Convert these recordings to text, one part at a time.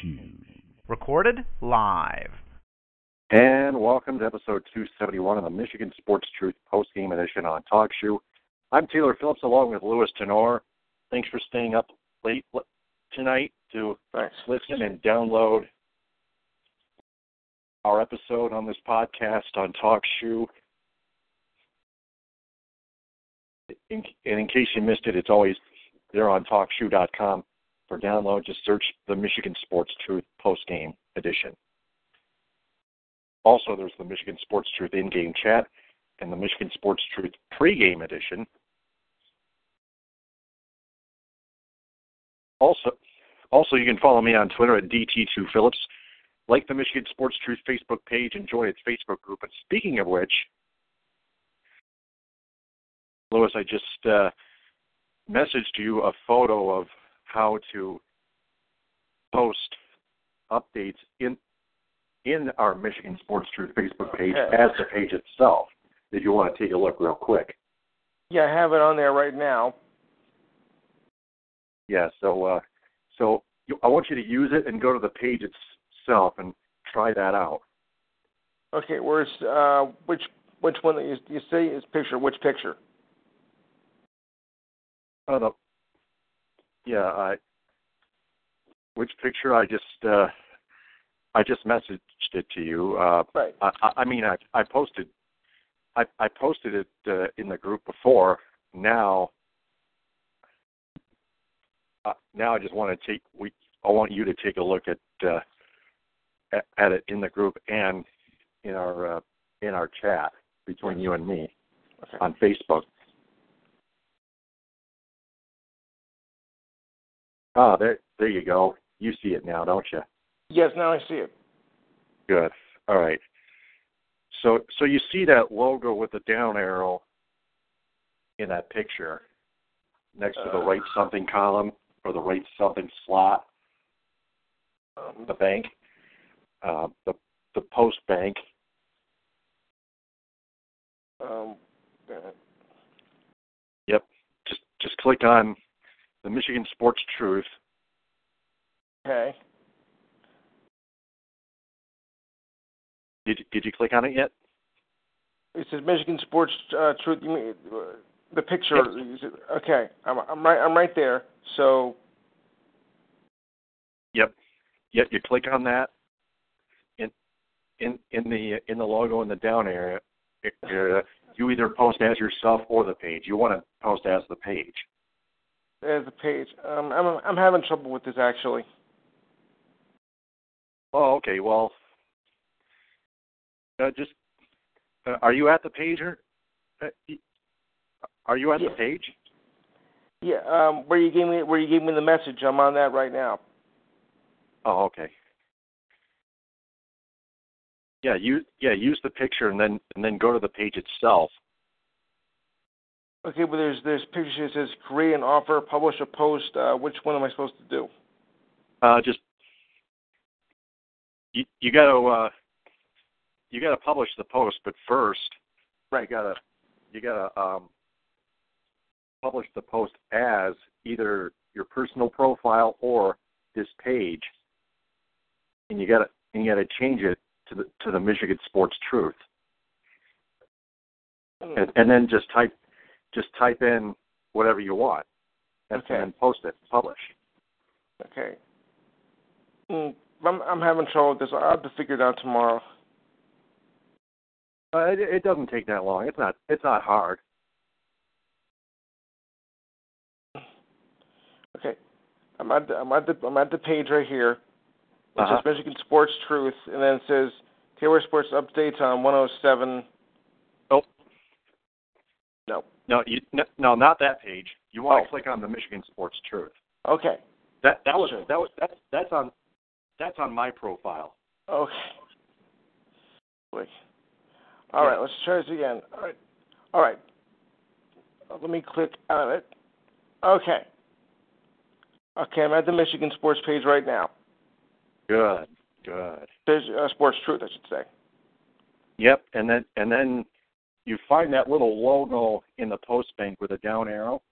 Shoe. Recorded live. And welcome to episode 271 of the Michigan Sports Truth post-game edition on Talk Shoe. I'm Taylor Phillips along with Louis Tenor. Thanks for staying up late tonight to Thanks. listen and download our episode on this podcast on Talk Shoe. In, and in case you missed it, it's always there on TalkShoe.com for download. Just search the Michigan Sports Truth post-game edition. Also, there's the Michigan Sports Truth in-game chat and the Michigan Sports Truth pre-game edition. Also, also you can follow me on Twitter at DT2Phillips. Like the Michigan Sports Truth Facebook page and join its Facebook group. And speaking of which, Louis, I just uh, messaged you a photo of how to post updates in in our Michigan Sports Truth Facebook page as the page itself. If you want to take a look real quick? Yeah, I have it on there right now. Yeah, so uh, so you, I want you to use it and go to the page itself and try that out. Okay, where's uh, which which one that you, you say is picture? Which picture? Oh, the, yeah, I. Which picture? I just uh, I just messaged it to you. Uh, right. I, I mean, I I posted I I posted it uh, in the group before. Now, uh, now I just want to take we I want you to take a look at uh, at, at it in the group and in our uh, in our chat between you and me okay. on Facebook. Ah, there there you go. You see it now, don't you? Yes, now I see it. Good. All right. So so you see that logo with the down arrow in that picture next to the Uh. right something column or the right something slot, Um, the bank, uh, the the post bank. um, Yep. Just just click on the Michigan Sports Truth. okay. Did did you click on it yet? It says Michigan Sports uh, Truth. You mean uh, the picture? it- Okay, I'm I'm right I'm right there. So Yep. Yep. You click on that. In in in the in the logo in the down area, area you either post as yourself or the page. You want to post as the page. There's a page. Um, I'm I'm having trouble with this actually. Oh, okay. Well, uh, just uh, are you at the page or uh, are you at Yeah. the page? Yeah. Um, where you gave me where you gave me the message. I'm on that right now. Oh, okay. Yeah, you yeah use the picture and then and then go to the page itself. Okay, but there's there's pictures that says create an offer, publish a post. Uh, which one am I supposed to do? Uh, just you you got to uh, you got to publish the post, but first you got to you got to um, publish the post as either your personal profile or this page, and you got to and you got to change it to the to the Michigan Sports Truth, and, and then just type just type in whatever you want, and, Okay. and then post it, publish. Okay. Mm, I'm I'm having trouble with this. I'll have to figure it out tomorrow. Uh, it, it doesn't take that long. It's not. It's not hard. Okay. I'm at the, I'm at the I'm at the page right here. It Uh-huh. Michigan Sports Truth, and then it says Taylor Sports updates on 107. Nope. No. No, you, no, no, not that page. You want to Oh. click on the Michigan Sports Truth. Okay. That that was Sure. that was that's that's on that's on my profile. Okay. Wait. All Yeah. right. Let's try this again. All right. All right. Let me click on it. Okay. Okay, I'm at the Michigan Sports page right now. Good, good. There's uh, Sports Truth, I should say. Yep, and then and then you find that little logo in the post bank with a down arrow.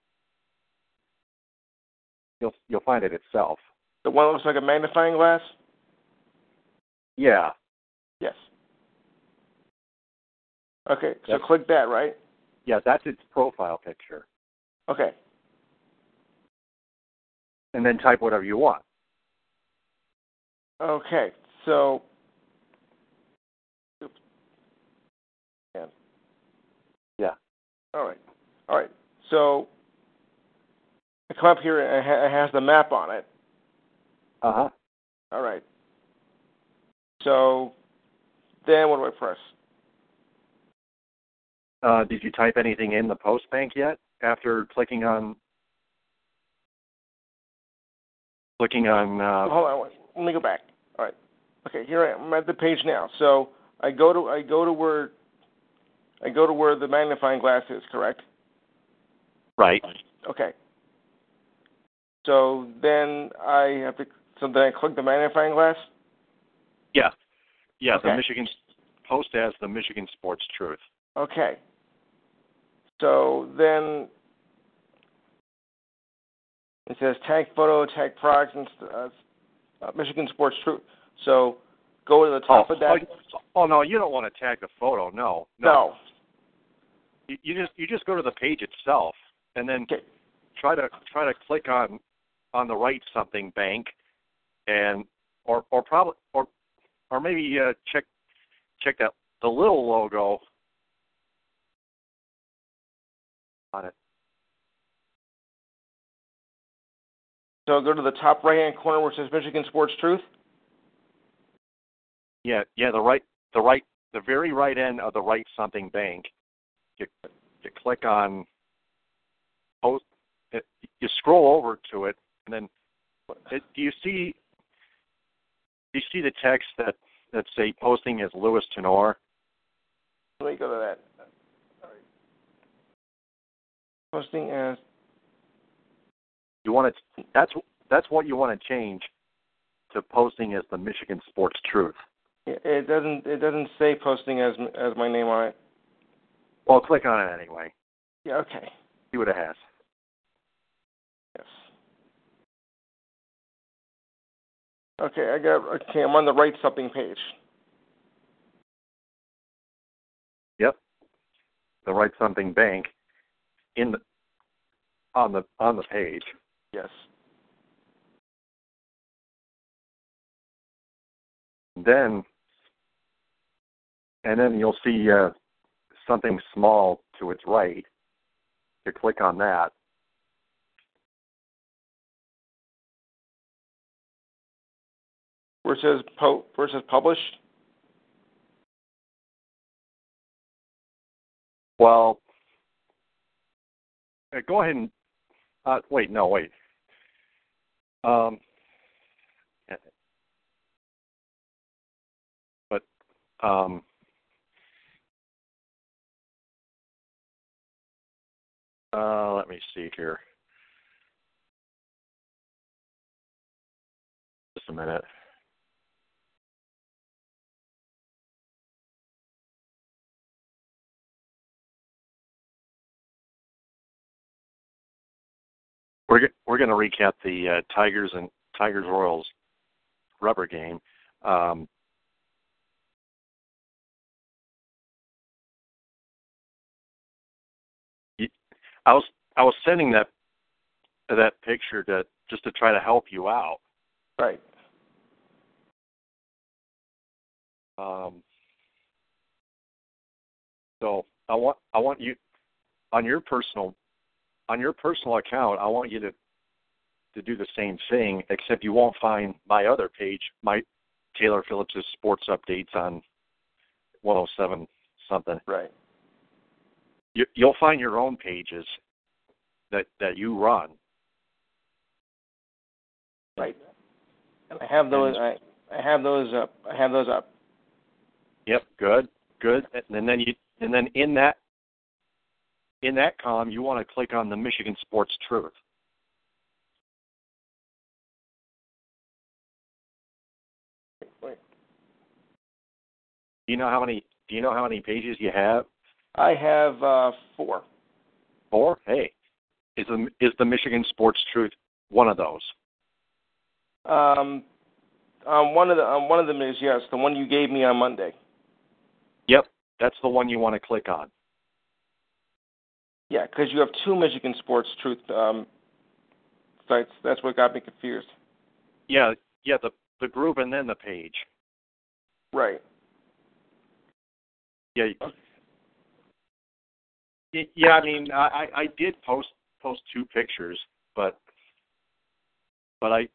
You'll you'll find it itself. The one that looks like a magnifying glass? Yeah. Yes. Okay, so Yes. click that, right? Yeah, that's its profile picture. Okay. And then type whatever you want. Okay, so. Oops. Yeah. Yeah. All right. All right. So I come up here and it has the map on it. Uh huh. All right. So then what do I press? Uh, did you type anything in the post bank yet after clicking on clicking on uh, Hold on. Let me go back. All right. Okay, here I am. I'm at the page now. So I go to I go to where I go to where the magnifying glass is. Correct. right? Okay. So then I have to. So then I click the magnifying glass. Yeah, yeah. The Michigan post as the Michigan Sports Truth. Okay. So then it says tag photo, tag products, and uh, uh, Michigan Sports Truth. So go to the top oh, of that. oh, oh no, you don't want to tag the photo. No, no. You, you just you just go to the page itself and then Okay. try to try to click on on the right something bank and or or probably or or maybe uh, check check that the little logo on it. So go to the top right hand corner where it says Michigan Sports Truth. Yeah, yeah, the right the right the very right end of the right something bank. You you click on post it, you scroll over to it and then it, do you see do you see the text that that say posting as Lewis Tenor? Let me go to that. Posting as You want to that's that's what you want to change to posting as the Michigan Sports Truth. it it doesn't it doesn't say posting as as my name on it. Well, click on it anyway. Yeah. Okay. See what it has. Yes. Okay, I got okay, I'm on the right something page. Yep. The right something bank in the on the on the page. Yes. Then and then you'll see uh, something small to its right. You click on that. Where it says po where it says published. Well, uh, go ahead and uh, wait. No, wait. Um, but um, uh, let me see here. Just a minute. We're we're going to recap the uh, Tigers and Tigers Royals rubber game. Um, I was I was sending that that picture to just to try to help you out. Right. Um, so I want I want you on your personal on your personal account. I want you to to do the same thing, except you won't find my other page, my Taylor Phillips' sports updates on 107 something. Right. You, you'll find your own pages that that you run. Right. And I have those. I I have those up. I have those up. Yep, good, good. And then you and then in that in that column you want to click on the Michigan Sports Truth. Wait. Do you know how many do you know how many pages you have? I have uh, four. Four? Hey. Is the is the Michigan Sports Truth one of those? Um, um, one of the um, one of them is yes, the one you gave me on Monday. Yep, that's the one you want to click on. Yeah, because you have two Michigan Sports Truth um, sites. That's what got me confused. Yeah, yeah, the the group and then the page. Right. Yeah. Yeah, I mean, I I did post post two pictures, but but I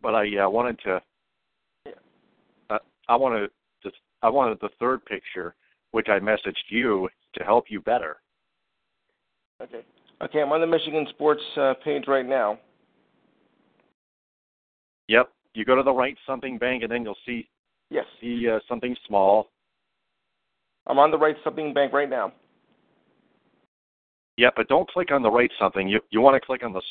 but I uh, wanted to. Uh, I wanted to. I wanted the third picture, which I messaged you to help you better. Okay. Okay, I'm on the Michigan Sports uh, page right now. Yep. You go to the right something bank, and then you'll see Yes. see uh, something small. I'm on the right something bank right now. Yeah, but don't click on the right something. You you want to click on the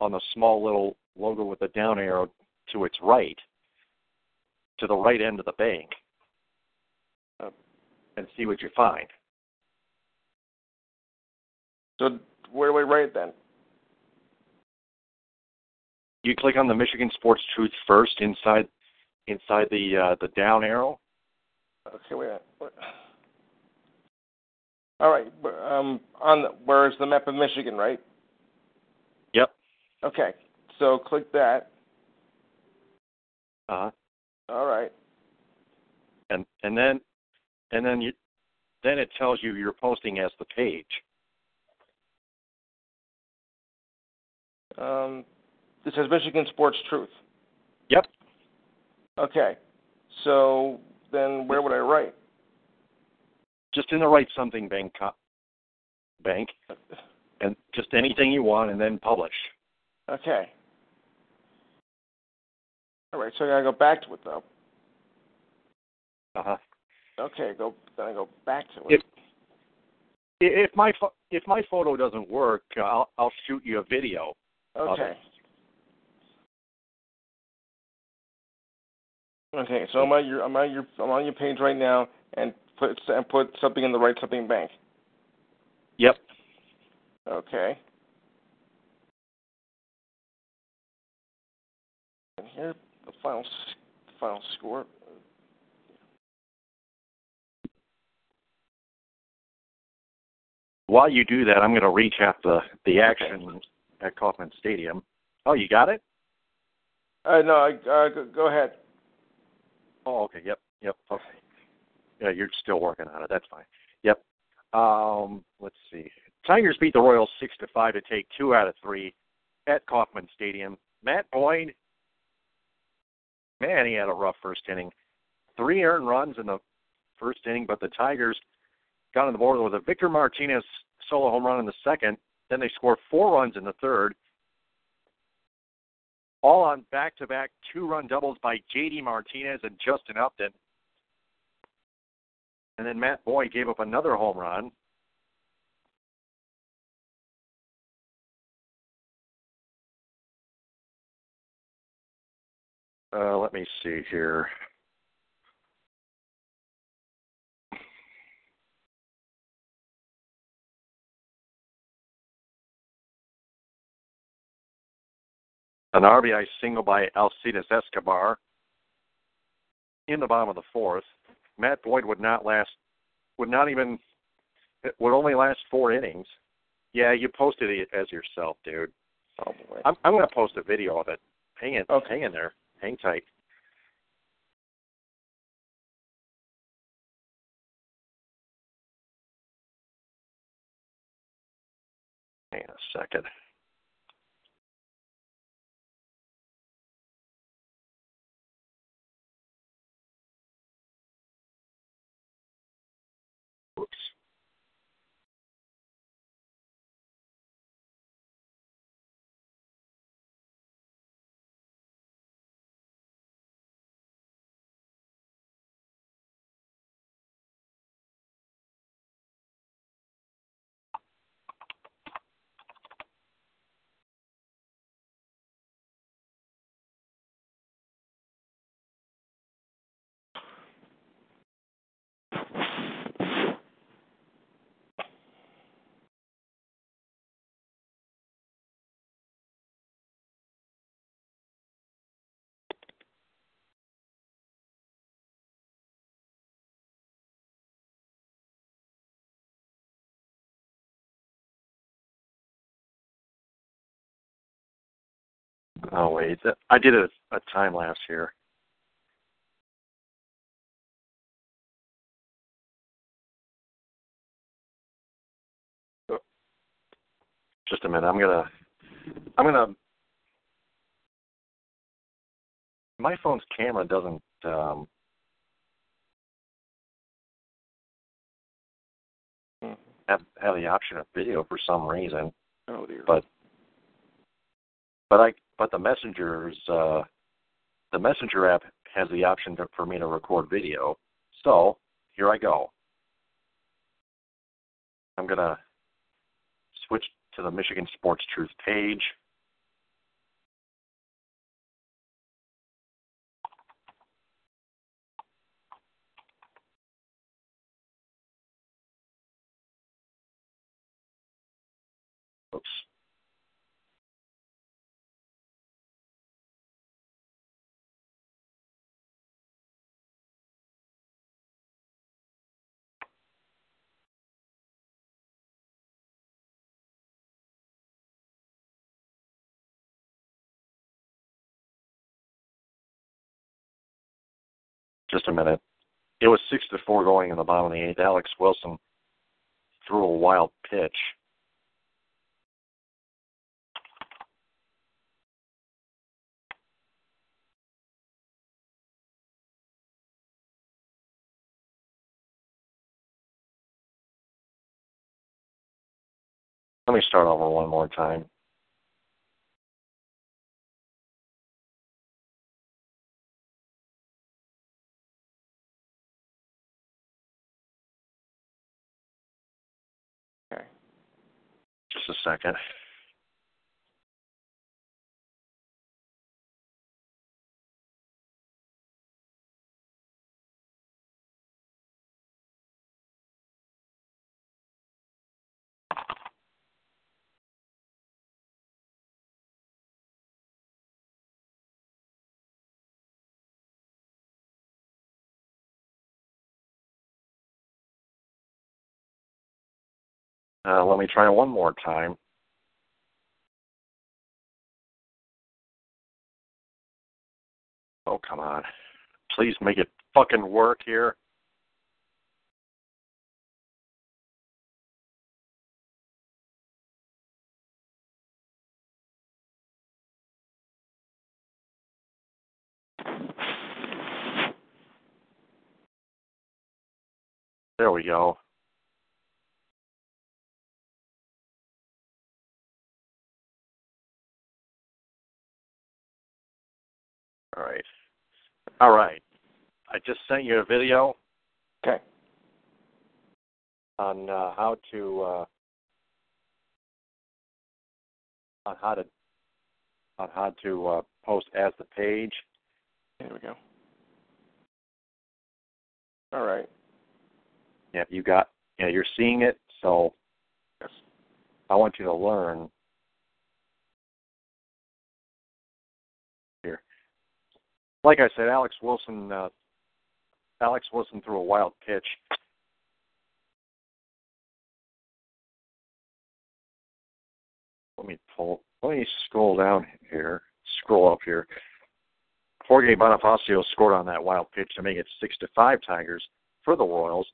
on the small little logo with the down arrow to its right, to the right end of the bank, Uh, and see what you find. So where do we write then? You click on the Michigan Sports Truth first inside inside the uh, the down arrow. Okay, wait. a minute. What- All right. Um, on the, where's the map of Michigan, right? Yep. Okay. So click that. Uh, All right. and and then and then you then it tells you you're posting as the page. Um, this says Michigan Sports Truth. Yep. Okay. So then where would I write? Just in the right something bank bank, and just anything you want, and then publish. Okay. All right. So I gotta go back to it though. Uh huh. Okay. Go. Then I go back to it. if my pho- if my photo doesn't work, I'll I'll shoot you a video. Okay. Okay, so I'm on your I'm on your I'm on your page right now and put and put something in the right something bank. Yep. Okay. And here the final final score. While you do that, I'm going to recap the the action at Kauffman Stadium. Oh, you got it? Uh, no, I, uh, go, go ahead. Oh, okay. Yep. Yep. Okay. Yeah, you're still working on it. That's fine. Yep. Um, let's see. Tigers beat the Royals six to five to take two out of three at Kauffman Stadium. Matt Boyd, man, he had a rough first inning. Three earned runs in the first inning, but the Tigers got on the board with a Victor Martinez solo home run in the second. Then they scored four runs in the third. All on back-to-back two-run doubles by J.D. Martinez and Justin Upton. And then Matt Boyd gave up another home run. Uh, let me see here. An RBI single by Alcides Escobar in the bottom of the fourth. Matt Boyd would not last, would not even, it would only last four innings. Yeah, you posted it as yourself, dude. Oh boy. I'm, I'm going to post a video of it. Hang in, Okay. hang in there, hang tight. Hang on a second. Oh wait, I did a, a time lapse here. Just a minute. I'm gonna. I'm gonna. My phone's camera doesn't. Um, have have the option of video for some reason. Oh dear. But but I but the messenger's uh, the messenger app has the option to, for me to record video. So here I go. I'm gonna switch to the Michigan Sports Truth page. Oops. Just a minute. It was six to four going in the bottom of the eighth. Alex Wilson threw a wild pitch. Let me start over one more time. Just a second. Uh, let me try one more time. Oh, come on. Please make it fucking work here. There we go. All right. All right. I just sent you a video Okay. on uh, how to uh, on how to on how to uh, post as the page. There we go. All right. Yeah, you got. Yeah, you're seeing it. So Yes. I want you to learn Like I said, Alex Wilson. Uh, Alex Wilson threw a wild pitch. Let me pull. Let me scroll down here. Scroll up here. Jorge Bonifacio scored on that wild pitch to make it six to five Tigers for the Royals,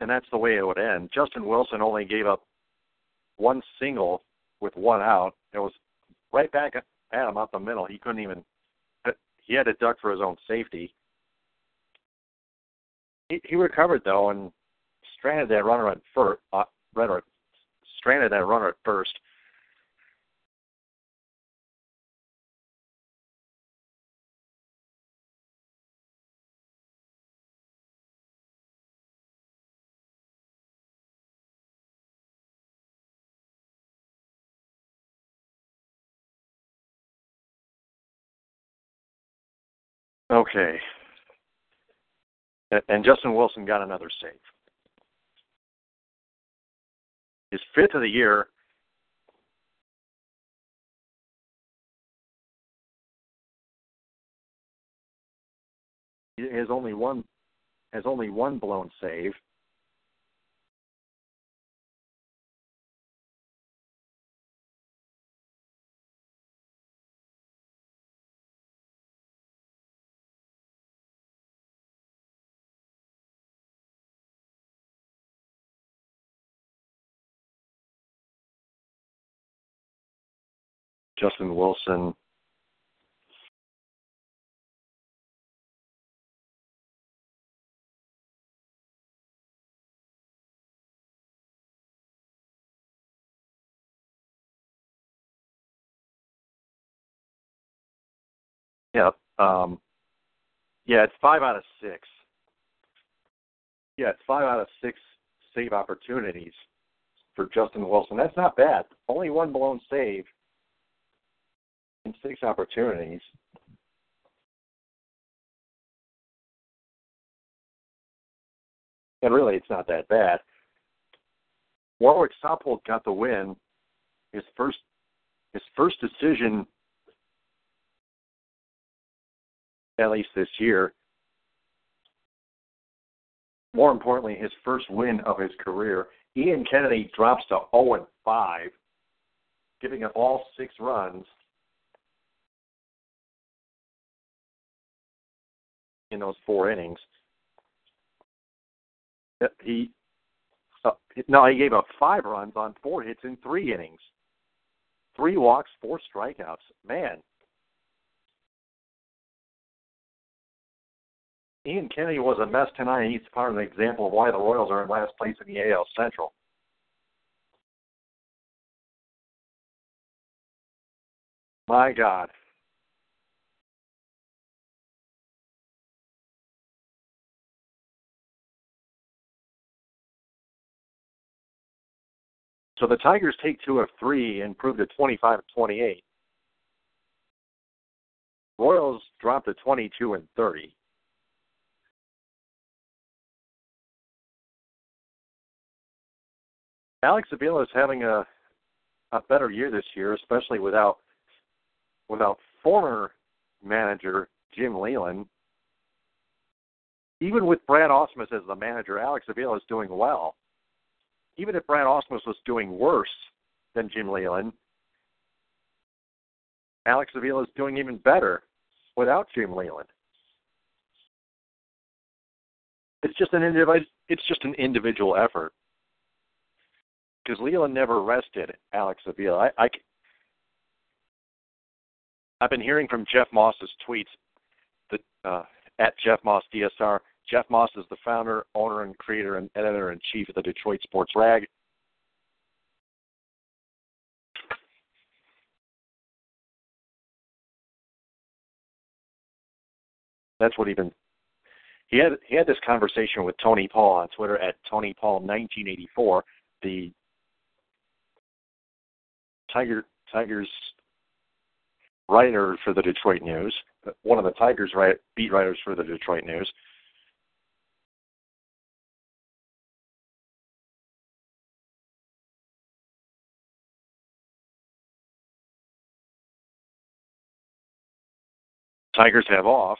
and that's the way it would end. Justin Wilson only gave up one single with one out. It was right back at him up the middle. He couldn't even. He had to duck for his own safety. He, he recovered though and stranded that runner at first. Uh, runner stranded that runner at first. Okay. And- Justin Wilson got another save. His fifth of the year. Has only one has only one blown save. Justin Wilson. Yeah, um, yeah, it's five out of six. Yeah, it's five out of six save opportunities for Justin Wilson. That's not bad. Only one blown save six opportunities. And really, it's not that bad. Warwick Saupold got the win. His first his first decision, at least this year. More importantly, his first win of his career. Ian Kennedy drops to 0 and 5, giving up all six runs in those four innings. He uh, no, he gave up five runs on four hits in three innings, three walks, four strikeouts. Man, Ian Kennedy was a mess tonight. He's part of the example of why the Royals are in last place in the AL Central. My God. So the Tigers take two of three and prove to 25 and 28. Royals drop to 22 and 30. Alex Avila is having a a better year this year, especially without without former manager Jim Leyland. Even with Brad Ausmus as the manager, Alex Avila is doing well. Even if Brad Ausmus was doing worse than Jim Leyland, Alex Avila is doing even better without Jim Leyland. It's just an individual. It's just an individual effort because Leyland never rested Alex Avila. I, I, I've been hearing from Jeff Moss's tweets uh, at Jeff Moss DSR. Jeff Moss is the founder, owner, and creator and editor in chief of the Detroit Sports Rag. That's what he been. He had he had this conversation with Tony Paul on Twitter at Tony Paul 1984, the Tiger Tigers writer for the Detroit News, one of the Tigers right, beat writers for the Detroit News. Tigers have off.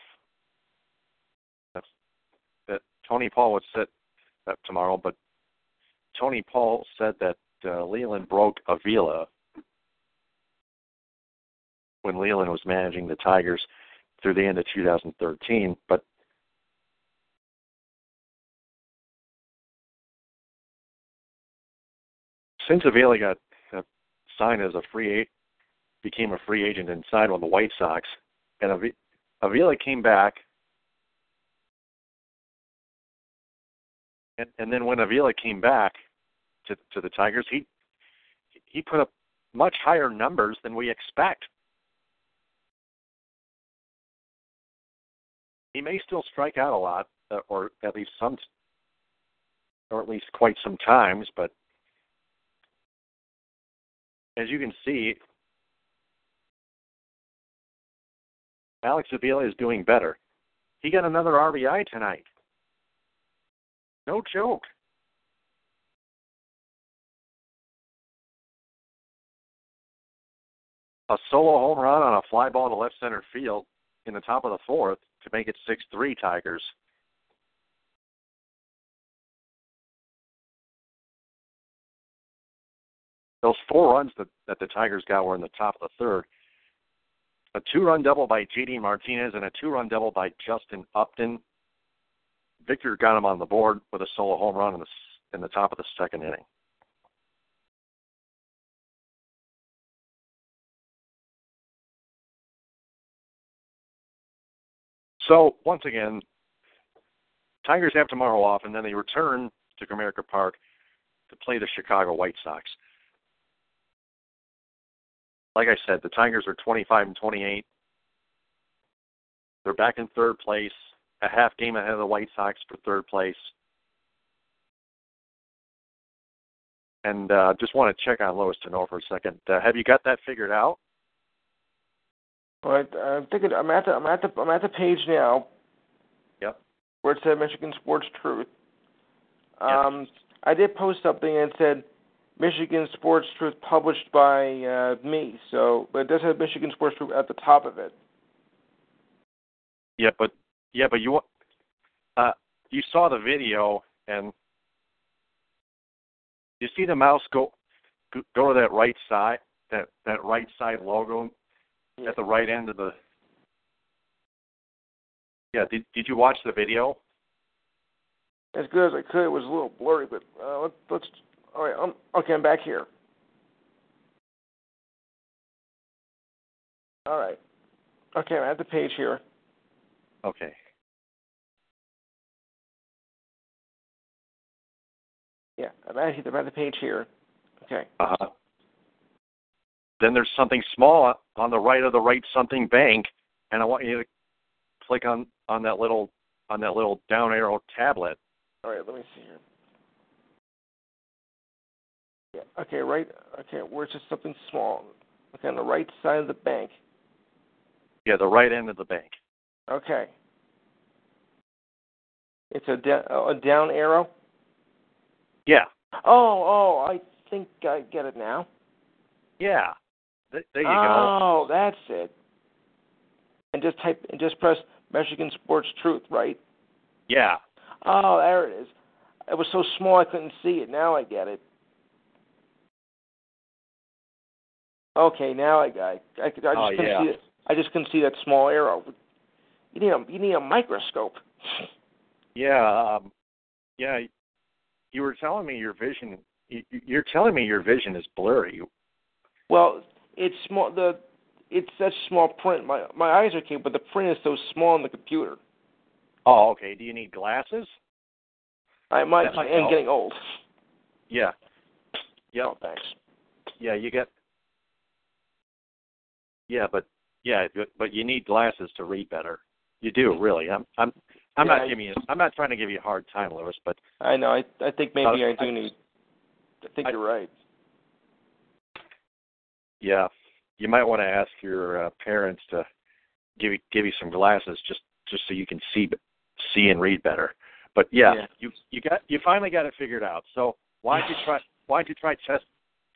That Tony Paul would sit that tomorrow, but Tony Paul said that uh, Leyland broke Avila when Leyland was managing the Tigers through the end of 2013. But since Avila got uh, signed as a free became a free agent and signed with the White Sox, and Avila came back, and, and then when Avila came back to to the Tigers, he he put up much higher numbers than we expect he may still strike out a lot, uh, or at least some, or at least quite some times. But as you can see, Alex Avila is doing better. He got another RBI tonight. No joke. A solo home run on a fly ball to left center field in the top of the fourth to make it 6 3 Tigers. Those four runs that, that the Tigers got were in the top of the third a two run double by JD Martinez and a two run double by Justin Upton. Victor got him on the board with a solo home run in the, in the top of the second inning. So, once again, Tigers have tomorrow off, and then they return to Comerica Park to play the Chicago White Sox. Like I said, the Tigers are 25 and 28. They're back in third place, a half game ahead of the White Sox for third place. And uh, just want to check on Louis Tanour for a second. Uh, have you got that figured out? All right, I'm thinking. I'm at the. I'm at the. I'm at the page now. Yep. Where it said Michigan Sports Truth. Um, Yes. I did post something and said Michigan Sports Truth published by uh, me. So, but it does have Michigan Sports Truth at the top of it. Yeah, but yeah, but you uh, you saw the video and you see the mouse go go- go to that right side that that right side logo at the right end of the. Yeah, did did you watch the video? As good as I could. It was a little blurry, but uh, let, let's. All right. Um, okay, I'm back here. All right. Okay, I'm at the page here. Okay. Yeah, I'm at, I'm at the page here. Okay. Uh-huh. Then there's something small on the right of the right something bank, and I want you to click on on that little on that little down arrow tablet. All right, let me see here. Yeah. Okay, right. Okay, where's just something small? Okay, on the right side of the bank. Yeah, the right end of the bank. Okay. It's a da- a down arrow. Yeah, Oh, oh, I think I get it now. yeah. Th- there you go. oh, that's it. And just type and just press Michigan Sports Truth, right? Yeah, Oh, there it is. It was so small I couldn't see it. Now I get it. Okay, now I. It. I, I just Oh, couldn't yeah. see it. I just couldn't see that small arrow. You need a you need a microscope. yeah, um, yeah. You were telling me your vision. you- You're telling me your vision is blurry. Well, it's small. The it's such small print. My my eyes are okay, but the print is so small on the computer. Oh, okay. Do you need glasses? I might. I am help. getting old. Yeah. Yeah. Oh, thanks. Yeah, you get. Yeah, but yeah, but, you need glasses to read better. You do really. I'm I'm I'm Yeah, not I- giving you. I'm not trying to give you a hard time, Lewis. But I know. I I think maybe Uh, I do I- need. I think I- you're right. yeah, you might want to ask your uh, parents to give you give you some glasses just just so you can see see and read better. But yeah, Yeah. you you got you finally got it figured out. So why don't you try why don't you try test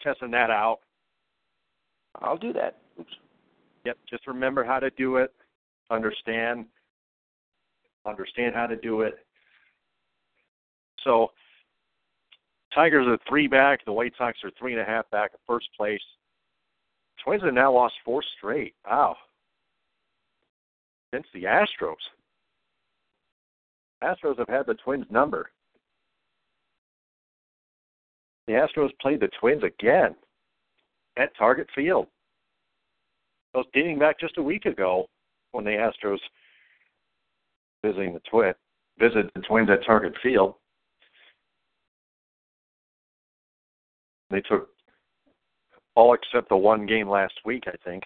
testing that out? I'll do that. Yep, just remember how to do it. Understand understand how to do it. So Tigers are three back, the White Sox are three and a half back in first place. Twins have now lost four straight. Wow. Since the Astros. Astros have had the Twins number. The Astros played the Twins again at Target Field. Was dating back just a week ago when the Astros visiting the Twin visited the Twins at Target Field. They took all except the one game last week, I think.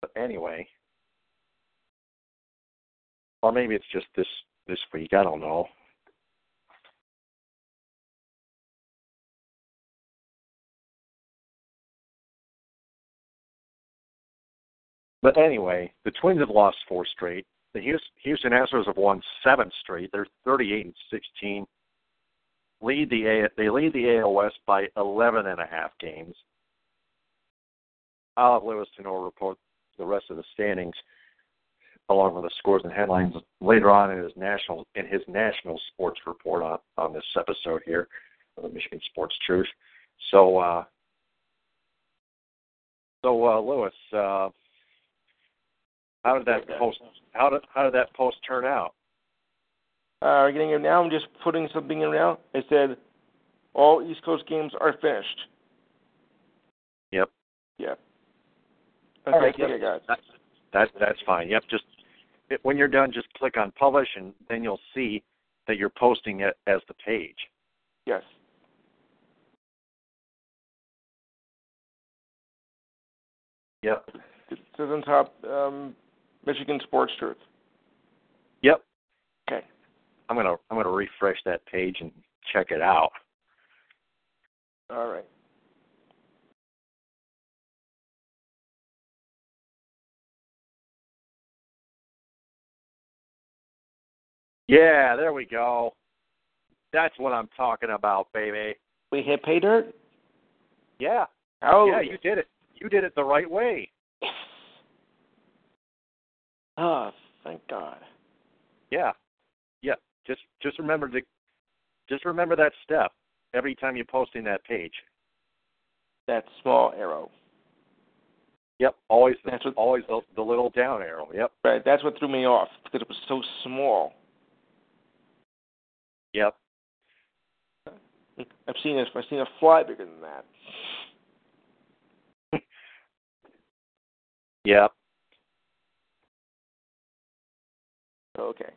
But anyway, or maybe it's just this this week. I don't know. But anyway, the Twins have lost four straight. The Houston, Astros have won seven straight. They're 38 and 16. Lead the A, they lead the AL West by 11 and a half games. I'll have Lewis Tenor report the rest of the standings along with the scores and headlines later on in his national in his national sports report on, on this episode here of the Michigan Sports Truth. So uh so uh Lewis, uh how did that post how did how did that post turn out? Uh, we're getting it now. I'm just putting something in now. It said all East Coast games are finished. Yep. Yeah. Okay, All right, okay, yep. guys. That, that that's fine. Yep. Just it, when you're done, just click on publish, and then you'll see that you're posting it as the page. Yes. Yep. It says on top, um, Michigan Sports Truth. Yep. Okay. I'm gonna I'm gonna refresh that page and check it out. All right. Yeah, there we go. That's what I'm talking about, baby. We hit pay dirt. Yeah. Oh. Yeah, you did it. You did it the right way. Oh, thank God. Yeah. Yeah. Just just remember to just remember that step every time you're posting that page. That small arrow. Yep. Always the, That's what- always the, the little down arrow. Yep. Right. That's what threw me off because it was so small. Yep. I've seen a, I've seen a fly bigger than that. Yep. Okay.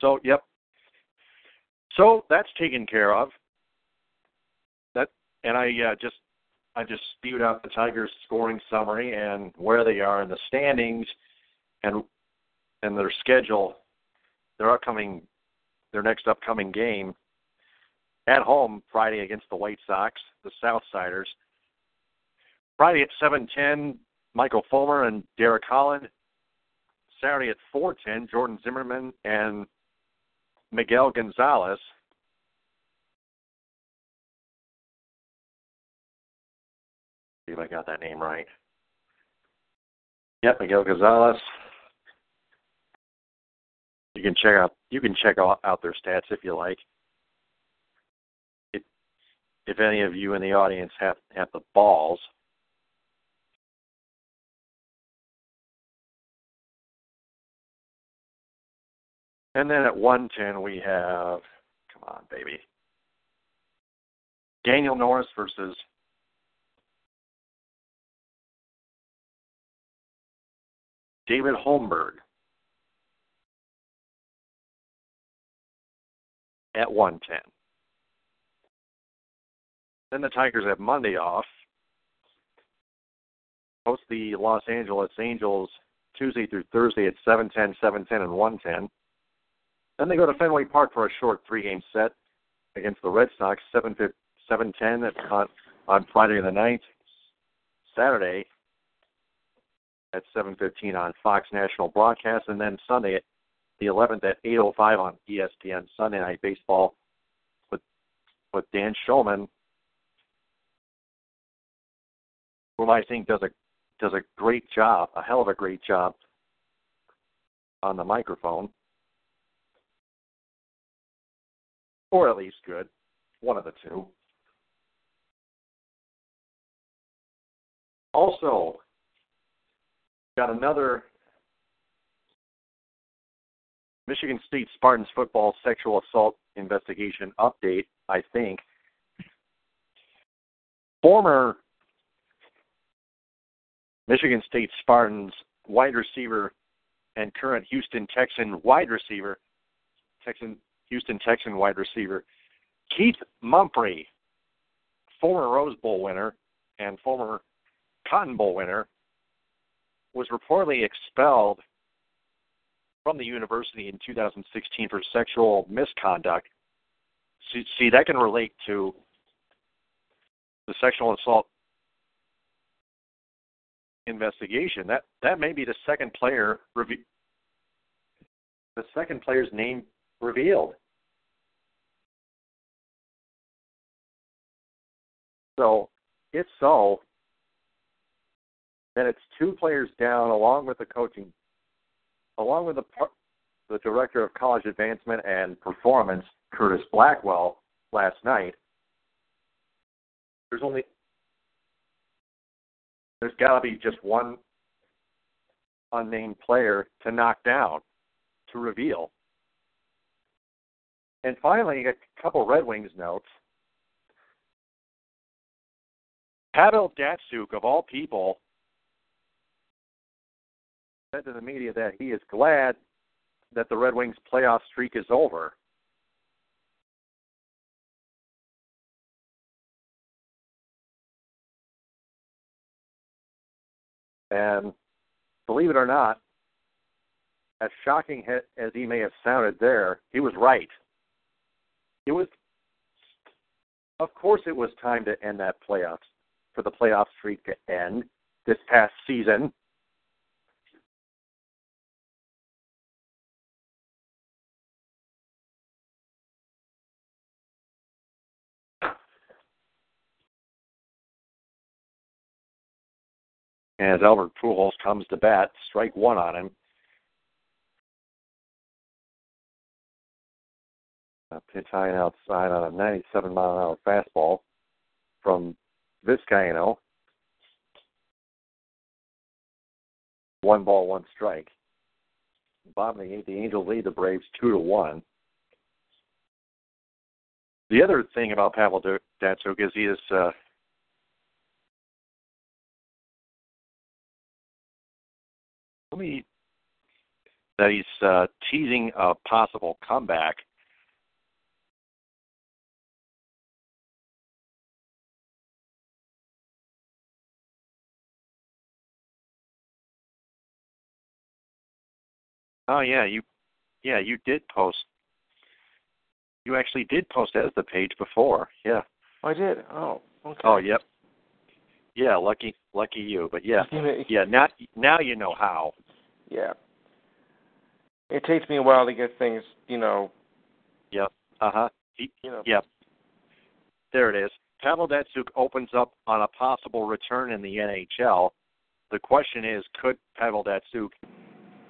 So, yep. So that's taken care of. That and I uh, just I just spewed out the Tigers scoring summary and where they are in the standings and and their schedule, their upcoming their next upcoming game at home Friday against the White Sox, the Southsiders. Friday at seven ten, Michael Fulmer and Derek Holland. Saturday at four ten, Jordan Zimmermann and Miguel Gonzalez. See if I got that name right. Yep, Miguel Gonzalez. You can check out you can check out, their stats if you like. If any of you in the audience have have the balls. And then at 110, we have, come on, baby, Daniel Norris versus David Holmberg at 110. Then the Tigers have Monday off. Host the Los Angeles Angels Tuesday through Thursday at 7:10, 7:10, and 1:10. Then they go to Fenway Park for a short three-game set against the Red Sox, 7 7:10 on on Friday the 9th. Saturday at 7:15 on Fox National Broadcast, and then Sunday at the 11th at 8:05 on ESPN Sunday Night Baseball with with Dan Shulman, whom I think does a does a great job, a hell of a great job on the microphone. Or at least good, one of the two. Also, got another Michigan State Spartans football sexual assault investigation update, I think. Former Michigan State Spartans wide receiver and current Houston Texan wide receiver, Texan Houston Texan wide receiver, Keith Mumphrey, former Rose Bowl winner and former Cotton Bowl winner, was reportedly expelled from the university in 2016 for sexual misconduct. See, see that can relate to the sexual assault investigation. That that may be the second player review, the second player's name revealed. So, if so, then it's two players down, along with the coaching, along with the the director of college advancement and performance, Curtis Blackwell, last night. There's only there's got to be just one unnamed player to knock down to reveal. And finally, a couple Red Wings notes. Pavel Datsyuk, of all people, said to the media that he is glad that the Red Wings playoff streak is over. And believe it or not, as shocking as he may have sounded there, he was right. It was, of course, it was time to end that playoffs for the playoff streak to end this past season. As Albert Pujols comes to bat, strike one on him. A pitch high and outside on a 97 mile an hour fastball from Vizcaino. One ball, one strike. Bottom of the eighth, the Angels lead the Braves two to one. The other thing about Pavel Datsyuk is he is uh, let me that he's uh, teasing a possible comeback. Oh yeah, you yeah, you did post you actually did post as the page before. Yeah. I did. Oh, okay. Oh, yep. Yeah, lucky lucky you. But yeah. yeah, now now you know how. Yeah. It takes me a while to get things, you know. Yep. Uh huh. You know. Yep. There it is. Pavel Datsyuk opens up on a possible return in the NHL. The question is, could Pavel Datsyuk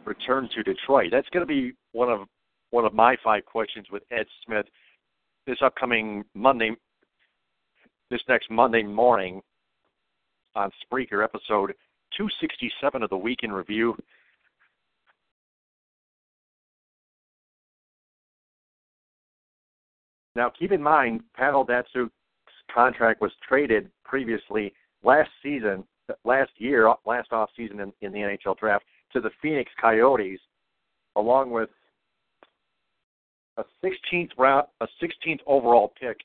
return to Detroit? That's going to be one of one of my five questions with Ed Smith this upcoming Monday, this next Monday morning on Spreaker, episode 267 of the Week in Review. Now, keep in mind, Pavel Datsyuk's contract was traded previously last season, last year, last off season in, in the NHL draft to the Phoenix Coyotes, along with a 16th round, a 16th overall pick,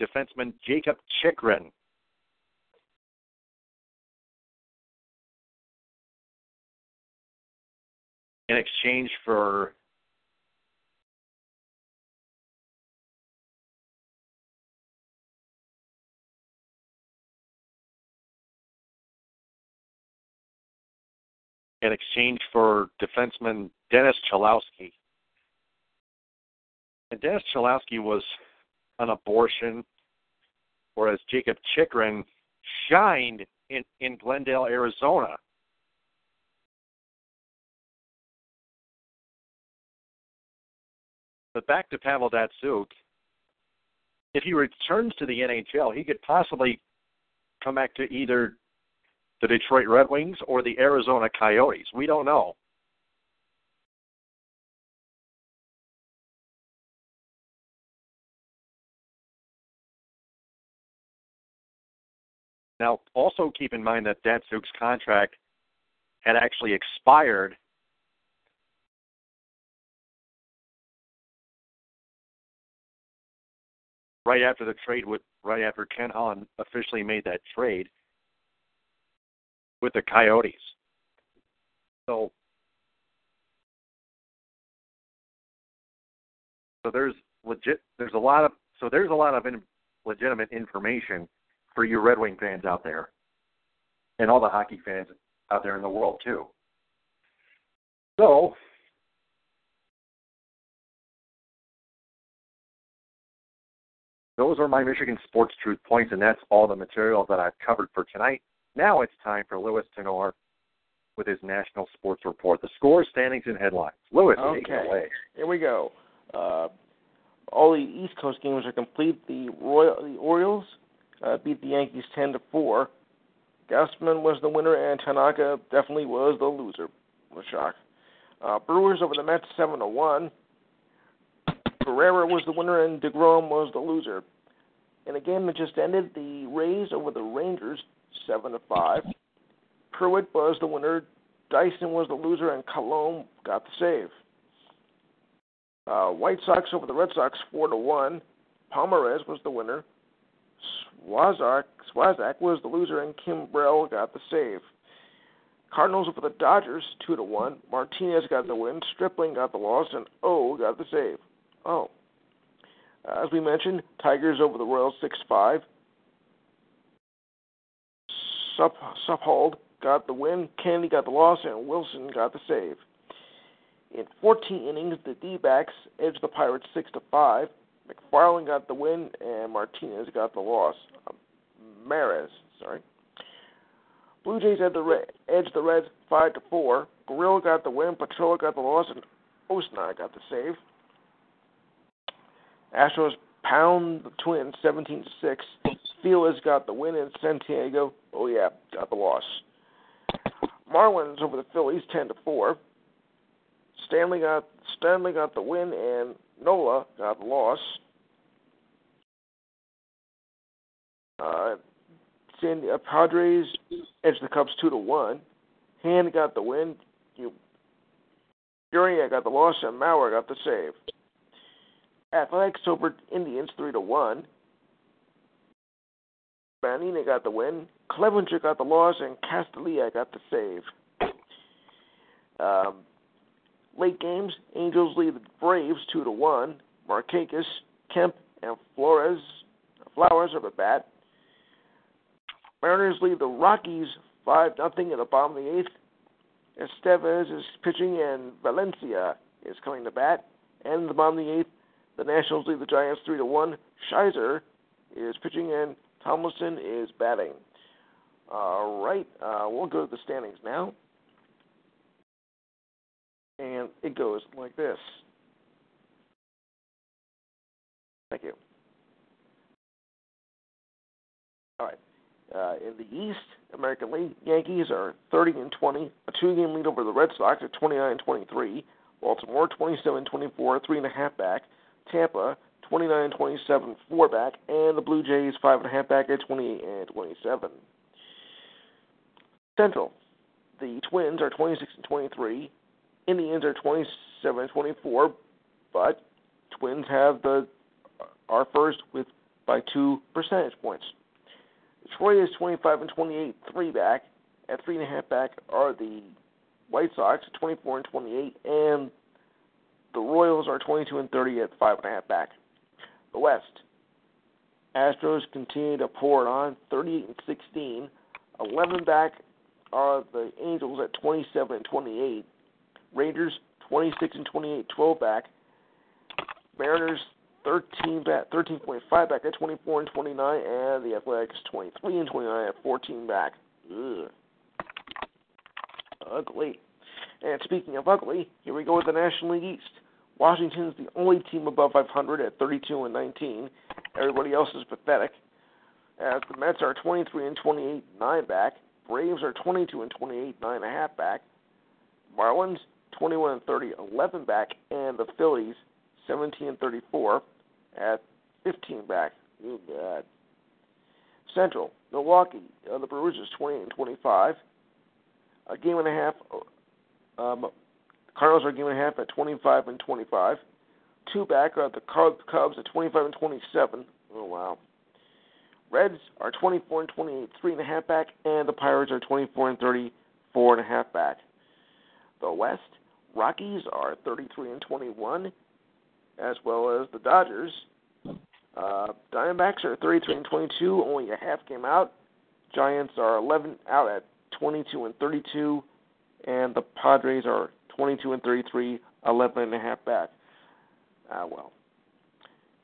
defenseman Jakob Chychrun. In exchange for in exchange for defenseman Dennis Cholowski. And Dennis Cholowski was an abortion, whereas Jakob Chychrun shined in, in Glendale, Arizona. But back to Pavel Datsyuk, if he returns to the NHL, he could possibly come back to either the Detroit Red Wings or the Arizona Coyotes. We don't know. Now, also keep in mind that Datsyuk's contract had actually expired right after the trade with right after Ken Holland officially made that trade with the Coyotes. So so there's legit there's a lot of so there's a lot of in, legitimate information for you Red Wing fans out there, and all the hockey fans out there in the world too. So those are my Michigan Sports Truth points, and that's all the material that I've covered for tonight. Now it's time for Louis Tenor with his National Sports Report. The scores, standings, and headlines. Louis, okay. take it away. Here we go. Uh, all the East Coast games are complete. The Royal, the Orioles uh, beat the Yankees ten to four. Gausman was the winner, and Tanaka definitely was the loser. Was shock. Uh, Brewers over the Mets seven to one. Pereira was the winner, and Degrom was the loser. In a game that just ended, the Rays over the Rangers seven to five. Pruitt was the winner. Dyson was the loser, and Colon got the save. Uh, White Sox over the Red Sox, four to one. Pomeranz was the winner. Swarzak, Swarzak was the loser, and Kimbrel got the save. Cardinals over the Dodgers, two to one. Martinez got the win. Stripling got the loss, and O got the save. Oh, as we mentioned, Tigers over the Royals, six five. Sup, Saupold got the win. Kennedy got the loss, and Wilson got the save. In 14 innings, the D-backs edged the Pirates six to five. McFarland got the win, and Martinez got the loss. Maris, sorry. Blue Jays had the edged the Reds five to four. Gurriel got the win, Petrola got the loss, and Osnar got the save. Astros pound the Twins seventeen to six. Felix got the win, and Santiago, oh yeah, got the loss. Marlins over the Phillies ten to four. Stanley got Stanley got the win, and Nola got the loss. Uh, San, uh, Padres edged the Cubs two to one. Hand got the win. You, got the loss, and Maurer got the save. Athletics over Indians three to one. Banina got the win. Clevenger got the loss, and Casilla got the save. Um, late games, Angels lead the Braves two to one. Markakis, Kemp, and Flores Flowers are the bat. Mariners lead the Rockies five nothing in the bottom of the eighth. Estevez is pitching, and Valencia is coming to bat. And in the bottom of the eighth, the Nationals lead the Giants three to one. Shizer is pitching, and Tomlinson is batting. All right, uh, we'll go to the standings now and it goes like this. Thank you. All right. Uh, in the East, American League, Yankees are 30 and 20, a two-game lead over the Red Sox at 29 and 23. Baltimore 27-24, three and a half back. Tampa 29-27, four back, and the Blue Jays five and a half back at 28 and 27. Central, the Twins are 26 and 23. Indians are 27 and 24, but Twins have the are first with by two percentage points. Detroit is 25 and 28, three back. At three and a half back are the White Sox, 24 and 28, and the Royals are 22 and 30 at five and a half back. The West, Astros continue to pour it on, 38 and 16. 11 back are the Angels at 27 and 28. Rangers 26 and 28, 12 back. Mariners 13 back, 13.5 back at 24 and 29, and the Athletics 23 and 29 at 14 back. Ugh. Ugly. And speaking of ugly, here we go with the National League East. Washington's the only team above 500 at 32 and 19. Everybody else is pathetic. As the Mets are 23 and 28, nine back. Braves are 22 and 28, nine and a half back. Marlins 21 and 30, 11 back, and the Phillies 17 and 34 at 15 back. Oh God. Central Milwaukee, uh, the Brewers is 20 and 25, a game and a half. Um, Cardinals are a game and a half at 25 and 25. Two back are the Cubs at 25 and 27. Oh wow. Reds are 24 and 28, three and a half back, and the Pirates are 24 and 30, four and a half back. The West Rockies are 33 and 21, as well as the Dodgers. Uh, Diamondbacks are 33 and 22, only a half game out. Giants are 11 out at 22 and 32, and the Padres are 22 and 33, 11 and a half back. Ah, well.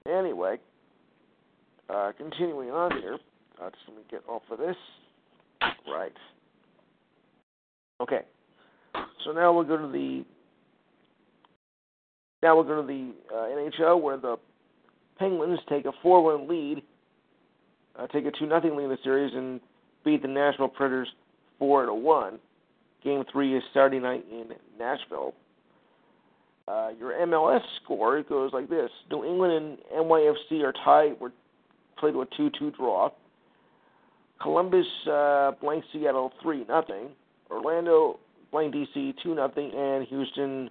Anyway, uh, continuing on here. Uh, just let me get off of this. Right. Okay. So now we'll go to the now we'll go to the uh, NHL where the Penguins take a 4 1 lead, uh, take a 2 0 lead in the series, and beat the Nashville Predators 4 to 1. Game 3 is Saturday night in Nashville. Uh, your MLS score goes like this New England and NYFC are tied, We're played a 2 2 draw. Columbus uh, blank Seattle 3 nothing. Orlando playing DC two nothing, and Houston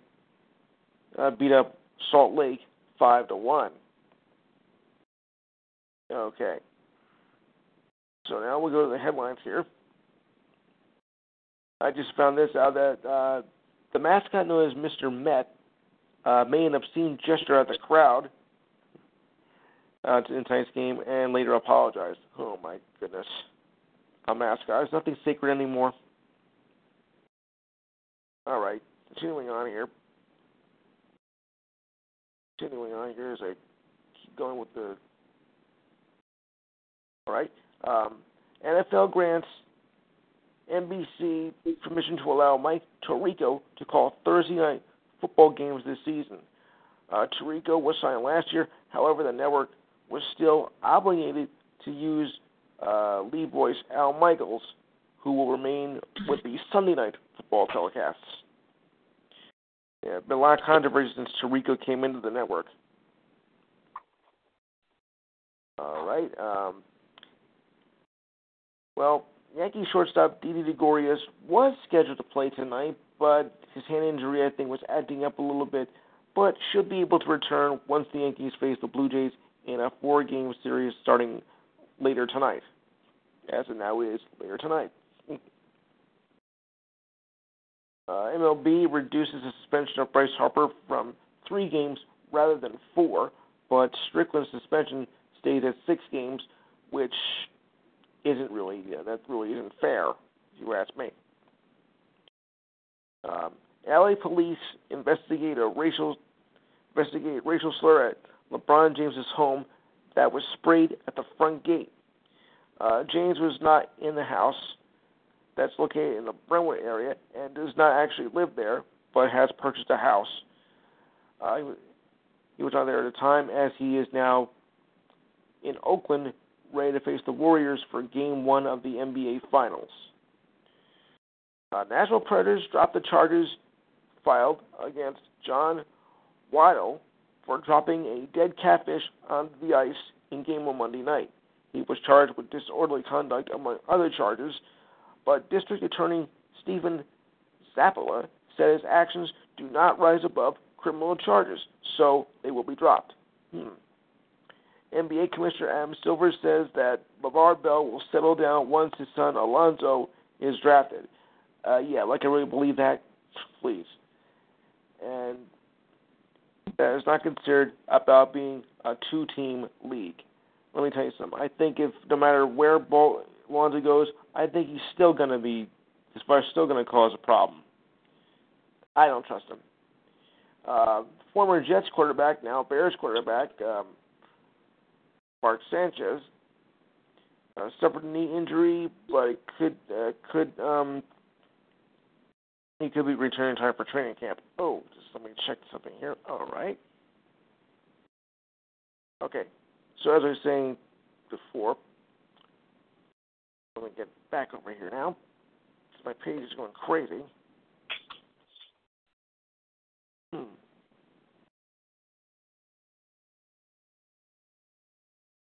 uh, beat up Salt Lake five to one. Okay. So now we'll go to the headlines here. I just found this out that uh, the mascot known as Mr. Met uh, made an obscene gesture at the crowd uh, in tonight's game and later apologized. Oh my goodness. A mascot. There's nothing sacred anymore. All right, continuing on here. Continuing on here as I keep going with the. All right. Um, NFL grants NBC permission to allow Mike Tirico to call Thursday night football games this season. Uh, Tirico was signed last year, however, the network was still obligated to use uh, lead voice Al Michaels, who will remain with the Sunday night football telecasts. Yeah, been a lot of controversy since Tirico came into the network. All right. Um, well, Yankee shortstop Didi Gregorius was scheduled to play tonight, but his hand injury, I think, was acting up a little bit, but should be able to return once the Yankees face the Blue Jays in a four game series starting later tonight. As it now is later tonight. Uh, MLB reduces the suspension of Bryce Harper from three games rather than four, but Strickland's suspension stays at six games, which isn't really yeah, that really isn't fair, if you ask me. Um, LA police investigate a racial investigate racial slur at LeBron James's home that was sprayed at the front gate. Uh, James was not in the house that's located in the Brentwood area and does not actually live there, but has purchased a house. Uh, he was not there at the time, as he is now in Oakland, ready to face the Warriors for Game One of the NBA Finals. Uh, Nashville Predators dropped the charges filed against John Waddell for dropping a dead catfish on the ice in game on Monday night. He was charged with disorderly conduct, among other charges, but District Attorney Stephen Zappala said his actions do not rise above criminal charges, so they will be dropped. Hmm. NBA Commissioner Adam Silver says that LaVar Ball will settle down once his son Alonzo is drafted. Uh, yeah, like I really believe that, please. And that is not considered about being a two-team league. Let me tell you something. I think if no matter where Ball, Alonzo goes, I think he's still going to be, as far as still going to cause a problem. I don't trust him. Uh, former Jets quarterback, now Bears quarterback, um, Mark Sanchez, uh, suffered a knee injury, but it could uh, could um, he could be returning time for training camp. Oh, let me check something here. All right. Okay. So as I was saying before, let me get back over here now. My page is going crazy. Hmm.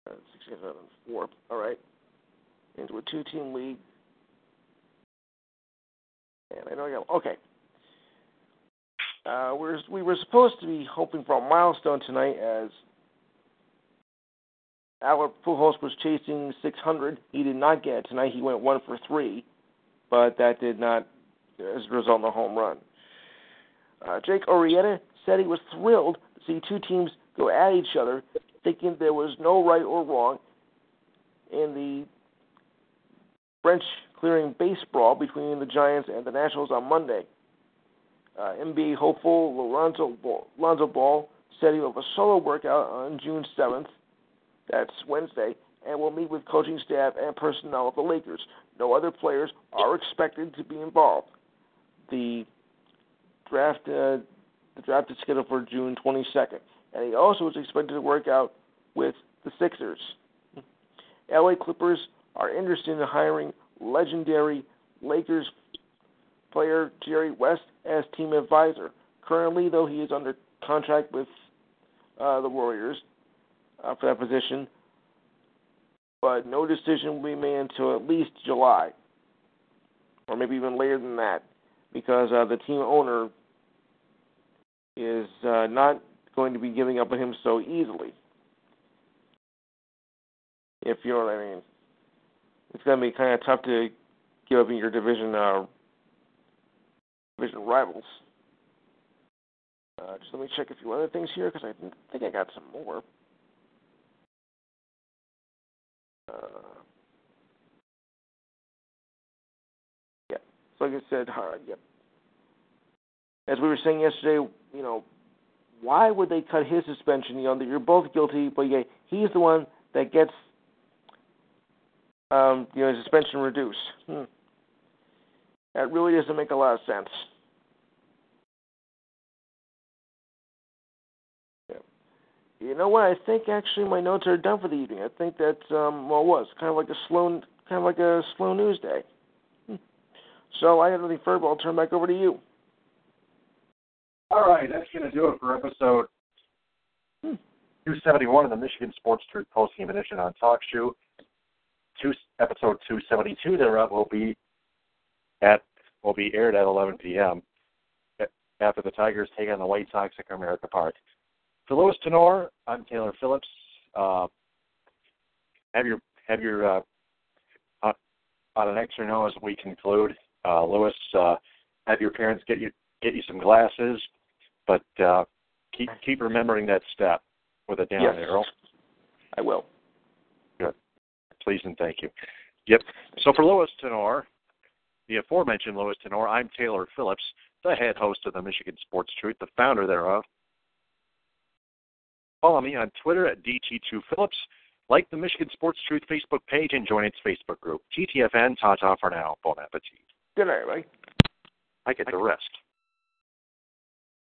Uh, six, seven, four. All right. Into a two-team league. And I know I got okay. Uh, we're, we were supposed to be hoping for a milestone tonight as Albert Pujols was chasing 600. He did not get it tonight. He went one for three, but that did not, as a result, in a home run. Uh, Jake Arrieta said he was thrilled to see two teams go at each other, thinking there was no right or wrong in the French clearing base brawl between the Giants and the Nationals on Monday. Uh, NBA hopeful Lonzo Ball, Lonzo Ball said he will have a solo workout on June 7th that's Wednesday, and will meet with coaching staff and personnel of the Lakers. No other players are expected to be involved. The draft, uh, the draft is scheduled for June 22nd, and he also is expected to work out with the Sixers. LA Clippers are interested in hiring legendary Lakers player Jerry West as team advisor. Currently, though, he is under contract with uh, the Warriors uh, for that position, but no decision will be made until at least July, or maybe even later than that. because uh, the team owner is uh, not going to be giving up on him so easily. If you know what I mean, it's going to be kind of tough to give up in your division uh, division rivals. Uh, just let me check a few other things here because I think I got some more. Uh, yeah, so like I said, hard. Yep. As we were saying yesterday, you know, why would they cut his suspension? You know, you're both guilty, but yeah, he's the one that gets, um, you know, suspension reduced. Hmm. That really doesn't make a lot of sense. You know what? I think actually my notes are done for the evening. I think that um, well, it was kind of like a slow, kind of like a slow news day. Hmm. So I have nothing further. I'll turn back over to you. All right, that's going to do it for episode hmm. 271 of the Michigan Sports Truth Postgame Edition on Talk Show. Two, episode 272 thereof will be at will be aired at 11 p.m. after the Tigers take on the White Sox at Comerica Park. For Louis Tenor, I'm Taylor Phillips. Uh, have your have your uh, on an extra note as we conclude. Uh, Louis, uh, have your parents get you get you some glasses, but uh, keep keep remembering that step with a down yes. arrow. I will. Good. Please and thank you. Yep. So for Louis Tenor, the aforementioned Louis Tenor, I'm Taylor Phillips, the head host of the Michigan Sports Truth, the founder thereof. Follow me on Twitter at DT2Phillips. Like the Michigan Sports Truth Facebook page and join its Facebook group. GTFN, ta ta for now. Bon appetit. Good night, everybody. I get the rest.